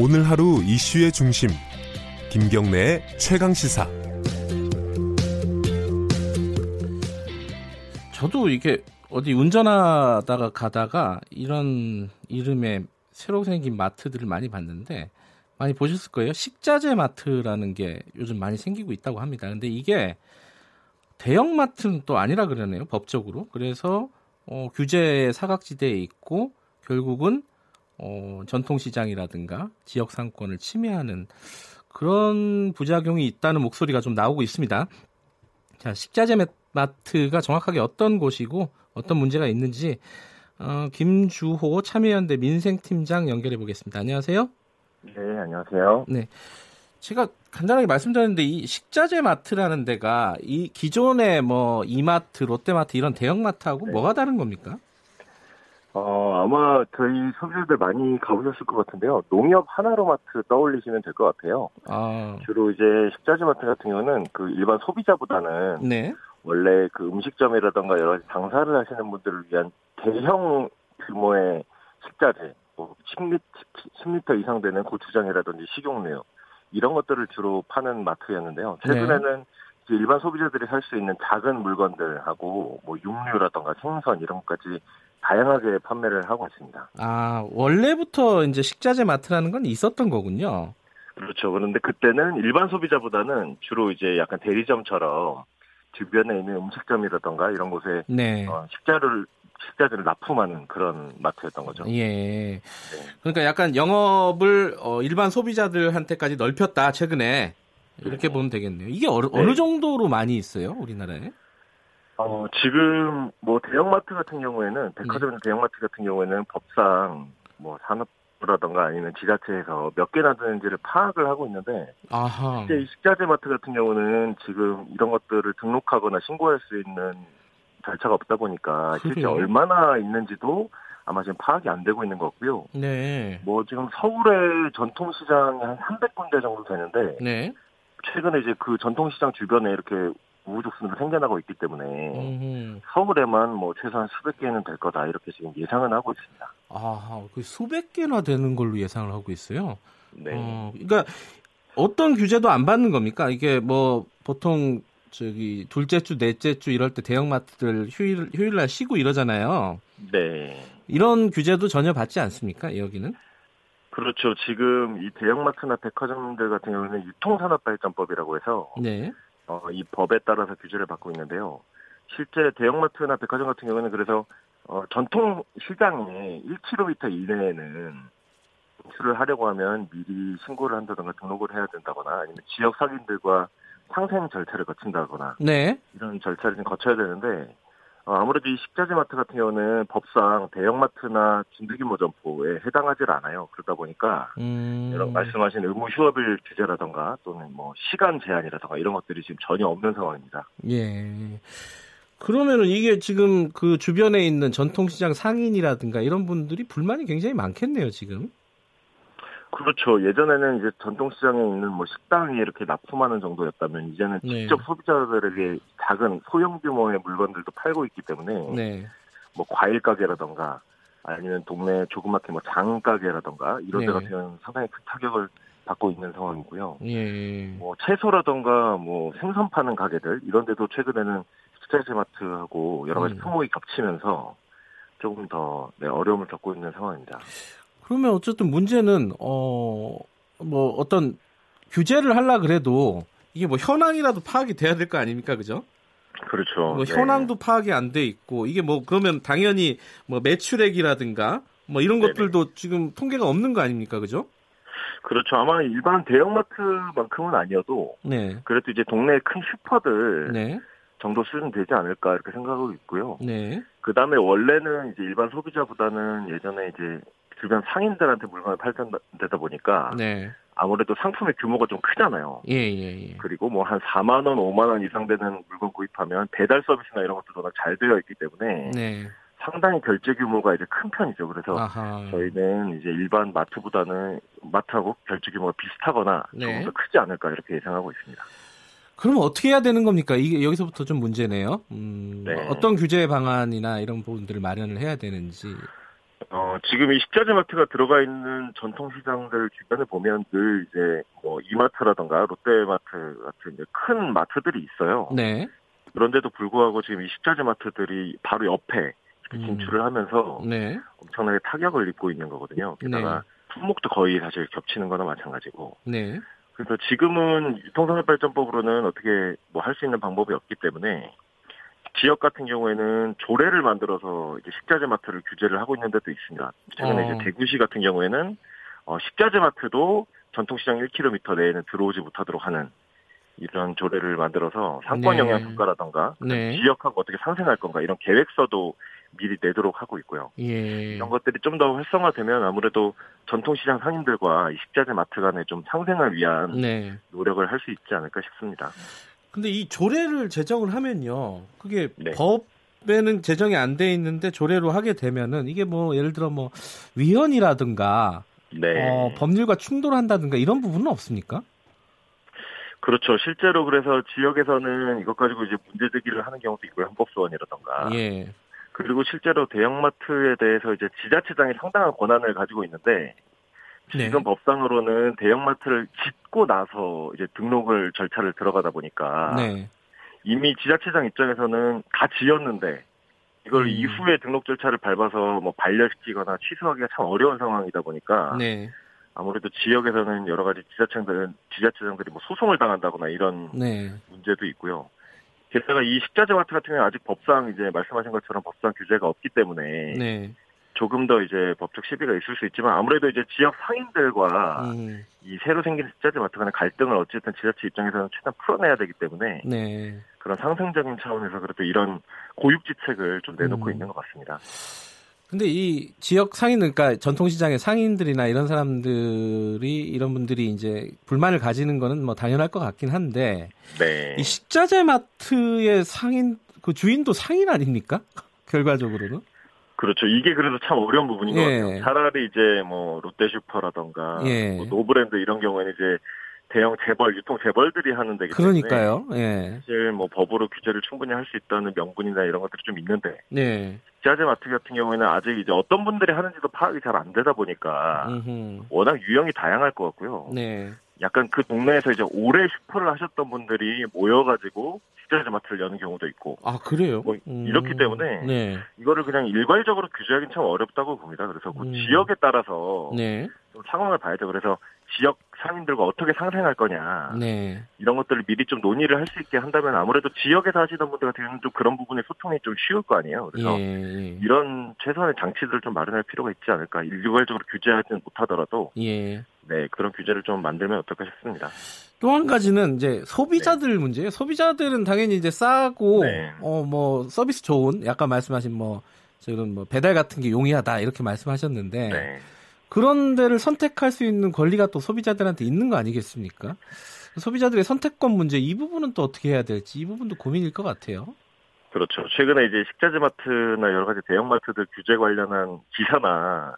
오늘 하루 이슈의 중심 김경래의 최강 시사 저도 이게 어디 운전하다가 가다가 이런 이름의 새로 생긴 마트들을 많이 봤는데 많이 보셨을 거예요. 식자재 마트라는 게 요즘 많이 생기고 있다고 합니다. 근데 이게 대형 마트는 또 아니라 그러네요. 법적으로. 그래서 어, 규제 사각지대에 있고 결국은 어, 전통시장이라든가 지역 상권을 침해하는 그런 부작용이 있다는 목소리가 좀 나오고 있습니다. 자, 식자재 마트가 정확하게 어떤 곳이고 어떤 문제가 있는지 어, 김주호 참여연대 민생팀장 연결해 보겠습니다. 안녕하세요. 네, 안녕하세요. 네. 제가 간단하게 말씀드렸는데 이 식자재 마트라는 데가 이 기존의 뭐 이마트, 롯데마트 이런 대형 마트하고 네. 뭐가 다른 겁니까? 어, 아마 저희 소비자들 많이 가보셨을 것 같은데요. 농협 하나로 마트 떠올리시면 될 것 같아요. 아. 주로 이제 식자재 마트 같은 경우는 그 일반 소비자보다는 네. 원래 그 음식점이라던가 여러 가지 장사를 하시는 분들을 위한 대형 규모의 식자재, 뭐 10리터, 10리터 이상 되는 고추장이라든지 식용유 이런 것들을 주로 파는 마트였는데요. 최근에는 네. 일반 소비자들이 살 수 있는 작은 물건들하고 뭐 육류라던가 생선 이런 것까지 다양하게 판매를 하고 있습니다. 아 원래부터 이제 식자재 마트라는 건 있었던 거군요. 그렇죠. 그런데 그때는 일반 소비자보다는 주로 이제 약간 대리점처럼 주변에 있는 음식점이라던가 이런 곳에 네. 어, 식자를 식자재를 납품하는 그런 마트였던 거죠. 예. 네. 그러니까 약간 영업을 어, 일반 소비자들한테까지 넓혔다 최근에 이렇게 네. 보면 되겠네요. 이게 어느, 네. 어느 정도로 많이 있어요 우리나라에? 어, 지금 뭐 대형마트 같은 경우에는 백화점 네. 대형마트 같은 경우에는 법상 뭐 산업부라던가 아니면 지자체에서 몇 개나 되는지를 파악을 하고 있는데 아하. 실제 식자재 마트 같은 경우는 지금 이런 것들을 등록하거나 신고할 수 있는 절차가 없다 보니까 실제 얼마나 있는지도 아마 지금 파악이 안 되고 있는 것 같고요. 네. 뭐 지금 서울의 전통시장이 한 300군데 정도 되는데 네. 최근에 이제 그 전통시장 주변에 이렇게 우후죽순으로 생겨나고 있기 때문에 음흠. 서울에만 뭐 최소한 수백 개는 될 거다 이렇게 지금 예상은 하고 있습니다. 아, 그 수백 개나 되는 걸로 예상을 하고 있어요. 네. 어, 그러니까 어떤 규제도 안 받는 겁니까? 이게 뭐 보통 저기 둘째 주, 넷째 주 이럴 때 대형마트들 휴일 휴일날 쉬고 이러잖아요. 네. 이런 규제도 전혀 받지 않습니까? 여기는? 그렇죠. 지금 이 대형마트나 백화점들 같은 경우는 유통산업발전법이라고 해서 네. 어, 이 법에 따라서 규제를 받고 있는데요. 실제 대형마트나 백화점 같은 경우는 그래서 어, 전통 시장에 1km 이내에는 진출을 하려고 하면 미리 신고를 한다던가 등록을 해야 된다거나 아니면 지역 상인들과 상생 절차를 거친다거나 네. 이런 절차를 좀 거쳐야 되는데 어, 아무래도 이 식자재 마트 같은 경우는 법상 대형마트나 중대규모 점포에 해당하지 않아요. 그러다 보니까 음. 여러 말씀하신 의무 휴업일 규제라던가 또는 뭐 시간 제한이라던가 이런 것들이 지금 전혀 없는 상황입니다. 예. 그러면은 이게 지금 그 주변에 있는 전통시장 상인이라든가 이런 분들이 불만이 굉장히 많겠네요, 지금. 그렇죠. 예전에는 이제 전통시장에 있는 뭐 식당이 이렇게 납품하는 정도였다면 이제는 네. 직접 소비자들에게 작은 소형 규모의 물건들도 팔고 있기 때문에 네. 뭐 과일 가게라던가 아니면 동네 조그맣게 뭐 장 가게라던가 이런 데 네. 같은 상당히 큰 타격을 받고 있는 상황이고요. 예. 뭐 채소라던가 뭐 생선 파는 가게들 이런 데도 최근에는 스테이지 마트하고 여러 가지 음. 품목이 겹치면서 조금 더 네, 어려움을 겪고 있는 상황입니다. 그러면 어쨌든 문제는 어 뭐 어떤 규제를 하려 그래도 이게 뭐 현황이라도 파악이 돼야 될 거 아닙니까, 그죠? 그렇죠. 뭐 네. 현황도 파악이 안 돼 있고 이게 뭐 그러면 당연히 뭐 매출액이라든가 뭐 이런 네네. 것들도 지금 통계가 없는 거 아닙니까, 그죠? 그렇죠. 아마 일반 대형마트만큼은 아니어도 네. 그래도 이제 동네 큰 슈퍼들 네. 정도 수준 되지 않을까 이렇게 생각하고 있고요. 네. 그 다음에 원래는 이제 일반 소비자보다는 예전에 이제 주변 상인들한테 물건을 팔던데다 보니까 네. 아무래도 상품의 규모가 좀 크잖아요. 예, 예, 예. 그리고 뭐 한 4만 원, 5만 원 이상 되는 물건 구입하면 배달 서비스나 이런 것도 워낙 잘 되어 있기 때문에 네. 상당히 결제 규모가 이제 큰 편이죠. 그래서 아하. 저희는 이제 일반 마트보다는 마트하고 결제 규모가 비슷하거나 네. 조금 더 크지 않을까 이렇게 예상하고 있습니다. 그럼 어떻게 해야 되는 겁니까? 이게 여기서부터 좀 문제네요. 음, 네. 어떤 규제 방안이나 이런 부분들을 마련을 해야 되는지. 어, 지금 이 식자재 마트가 들어가 있는 전통 시장들 주변에 보면 늘 이제 뭐 이마트라던가 롯데마트 같은 이제 큰 마트들이 있어요. 네. 그런데도 불구하고 지금 이 식자재 마트들이 바로 옆에 음. 진출을 하면서 네. 엄청나게 타격을 입고 있는 거거든요. 게다가 네. 품목도 거의 사실 겹치는 거나 마찬가지고. 네. 그래서 지금은 유통산업발전법으로는 어떻게 뭐 할 수 있는 방법이 없기 때문에 지역 같은 경우에는 조례를 만들어서 이제 식자재 마트를 규제를 하고 있는 데도 있습니다. 최근에 어. 이제 대구시 같은 경우에는 어, 식자재 마트도 전통시장 1km 내에는 들어오지 못하도록 하는 이런 조례를 만들어서 상권 네. 영향 평가라던가 네. 지역하고 어떻게 상생할 건가 이런 계획서도 미리 내도록 하고 있고요. 예. 이런 것들이 좀 더 활성화되면 아무래도 전통시장 상인들과 식자재 마트 간의 좀 상생을 위한 네. 노력을 할 수 있지 않을까 싶습니다. 근데 이 조례를 제정을 하면요. 그게 네. 법에는 제정이 안 돼 있는데 조례로 하게 되면은 이게 뭐 예를 들어 뭐 위헌이라든가 네. 어, 법률과 충돌한다든가 이런 부분은 없습니까? 그렇죠. 실제로 그래서 지역에서는 이것 가지고 이제 문제 제기를 하는 경우도 있고요. 헌법소원이라던가. 예. 그리고 실제로 대형마트에 대해서 이제 지자체장이 상당한 권한을 가지고 있는데 네. 지금 네. 법상으로는 대형마트를 짓고 나서 이제 등록을 절차를 들어가다 보니까 네. 이미 지자체장 입장에서는 다 지었는데 이걸 음. 이후에 등록 절차를 밟아서 뭐 반려시키거나 취소하기가 참 어려운 상황이다 보니까 네. 아무래도 지역에서는 여러 가지 지자체들은 지자체장들이 뭐 소송을 당한다거나 이런 네. 문제도 있고요. 게다가 이 식자재 마트 같은 경우는 아직 법상 이제 말씀하신 것처럼 법상 규제가 없기 때문에 네. 조금 더 이제 법적 시비가 있을 수 있지만 아무래도 이제 지역 상인들과 음. 이 새로 생긴 식자재 마트 간의 갈등을 어쨌든 지자체 입장에서는 최대한 풀어내야 되기 때문에 네. 그런 상생적인 차원에서 그래도 이런 고육지책을 좀 내놓고 음. 있는 것 같습니다. 근데 이 지역 상인, 그러니까 전통시장의 상인들이나 이런 사람들이, 이런 분들이 이제 불만을 가지는 거는 뭐 당연할 것 같긴 한데, 네. 이 식자재 마트의 상인, 그 주인도 상인 아닙니까? 결과적으로는? 그렇죠. 이게 그래서 참 어려운 부분인 예. 것 같아요. 차라리 이제 뭐 롯데슈퍼라던가 예. 뭐 노브랜드 이런 경우에는 이제 대형 재벌, 유통 재벌들이 하는 데기 때문에 그러니까요. 예. 사실 뭐 법으로 규제를 충분히 할 수 있다는 명분이나 이런 것들이 좀 있는데 네. 식자재 마트 같은 경우에는 아직 이제 어떤 분들이 하는지도 파악이 잘 안 되다 보니까 음흠. 워낙 유형이 다양할 것 같고요. 네. 약간 그 동네에서 이제 오래 슈퍼를 하셨던 분들이 모여가지고 식자재 마트를 여는 경우도 있고. 아 그래요? 뭐 음. 이렇기 때문에 네. 이거를 그냥 일괄적으로 규제하기는 참 어렵다고 봅니다. 그래서 그 음. 지역에 따라서 네. 좀 상황을 봐야죠. 그래서 지역 상인들과 어떻게 상생할 거냐 네. 이런 것들을 미리 좀 논의를 할 수 있게 한다면 아무래도 지역에서 하시던 분들 같은 경우는 좀 그런 부분에 소통이 좀 쉬울 거 아니에요. 그래서 예, 예. 이런 최소한의 장치들을 좀 마련할 필요가 있지 않을까. 일괄적으로 규제하지는 못하더라도 예. 네 그런 규제를 좀 만들면 어떨까 싶습니다. 또 한 가지는 이제 소비자들 네. 문제예요. 소비자들은 당연히 이제 싸고 네. 어뭐 서비스 좋은 약간 말씀하신 뭐 지금 뭐 배달 같은 게 용이하다 이렇게 말씀하셨는데. 네. 그런 데를 선택할 수 있는 권리가 또 소비자들한테 있는 거 아니겠습니까? 소비자들의 선택권 문제 이 부분은 또 어떻게 해야 될지 이 부분도 고민일 것 같아요. 그렇죠. 최근에 이제 식자재 마트나 여러 가지 대형 마트들 규제 관련한 기사나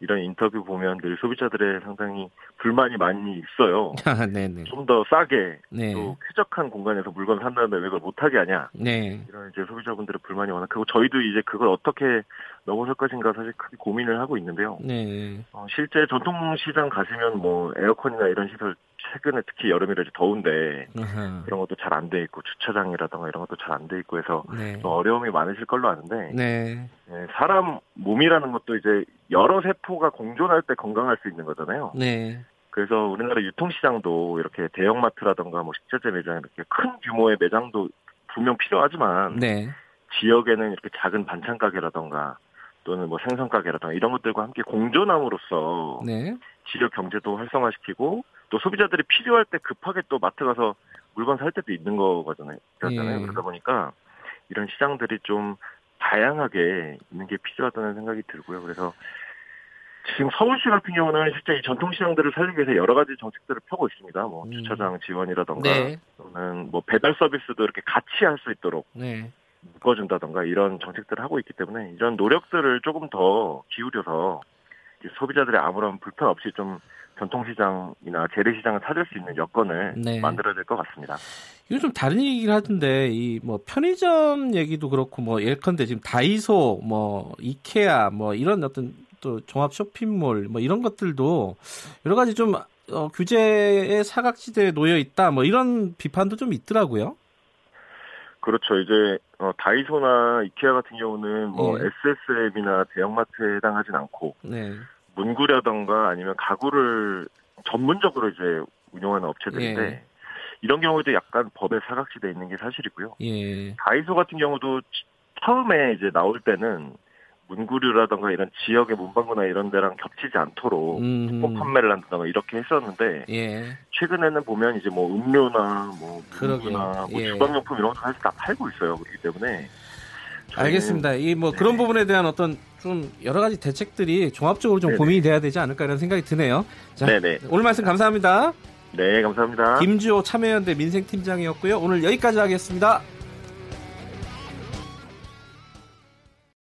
이런 인터뷰 보면 늘 소비자들의 상당히 불만이 많이 있어요. 아, 좀 더 싸게 네. 또 쾌적한 공간에서 물건 산다는데 왜 그걸 못하게 하냐. 네. 이런 이제 소비자분들의 불만이 워낙 크고 저희도 이제 그걸 어떻게 넘어설 것인가 사실 크게 고민을 하고 있는데요. 네. 어, 실제 전통시장 가시면 뭐 에어컨이나 이런 시설 최근에 특히 여름이라 더운데 으흠. 그런 것도 잘 안 돼 있고 주차장이라던가 이런 것도 잘 안 돼 있고 해서 네. 어려움이 많으실 걸로 아는데 네. 네, 사람 몸이라는 것도 이제 여러 세포가 공존할 때 건강할 수 있는 거잖아요. 네. 그래서 우리나라 유통시장도 이렇게 대형마트라던가 뭐 식자재 매장 이렇게 큰 규모의 매장도 분명 필요하지만 네. 지역에는 이렇게 작은 반찬 가게라던가 또는 뭐 생선 가게라던가 이런 것들과 함께 공존함으로써 네. 지역 경제도 활성화시키고 또 소비자들이 필요할 때 급하게 또 마트 가서 물건 살 때도 있는 거잖아요. 그렇잖아요. 예. 그러다 보니까 이런 시장들이 좀 다양하게 있는 게 필요하다는 생각이 들고요. 그래서 지금 서울시 같은 경우는 실제 이 전통 시장들을 살리기 위해서 여러 가지 정책들을 펴고 있습니다. 뭐 음. 주차장 지원이라던가 네. 또는 뭐 배달 서비스도 이렇게 같이 할 수 있도록 네. 묶어준다던가 이런 정책들을 하고 있기 때문에 이런 노력들을 조금 더 기울여서 소비자들의 아무런 불편 없이 좀 전통시장이나 재래시장을 찾을 수 있는 여건을 네. 만들어야 될 것 같습니다. 이거 좀 다른 얘기긴 하던데 이 뭐 편의점 얘기도 그렇고 뭐 예컨대 지금 다이소 뭐 이케아 뭐 이런 어떤 또 종합 쇼핑몰 뭐 이런 것들도 여러 가지 좀 어, 규제의 사각지대에 놓여 있다 뭐 이런 비판도 좀 있더라고요. 그렇죠. 이제 어, 다이소나 이케아 같은 경우는 뭐 네. SSM이나 대형마트에 해당하진 않고 네. 문구라던가 아니면 가구를 전문적으로 이제 운영하는 업체들인데 예. 이런 경우에도 약간 법에 사각지대에 있는 게 사실이고요. 예. 다이소 같은 경우도 처음에 이제 나올 때는 문구류라던가 이런 지역의 문방구나 이런 데랑 겹치지 않도록 음. 판매를 한다던가 이렇게 했었는데 예. 최근에는 보면 이제 뭐 음료나 뭐 문구나 뭐 예. 주방용품 이런 거 사실 다 팔고 있어요. 그렇기 때문에 알겠습니다. 이뭐 네. 그런 부분에 대한 어떤 좀 여러 가지 대책들이 종합적으로 좀 네네. 고민이 돼야 되지 않을까 이런 생각이 드네요. 자, 네네. 오늘 말씀 감사합니다. 네, 감사합니다. 김주호 참여연대 민생팀장이었고요. 오늘 여기까지 하겠습니다.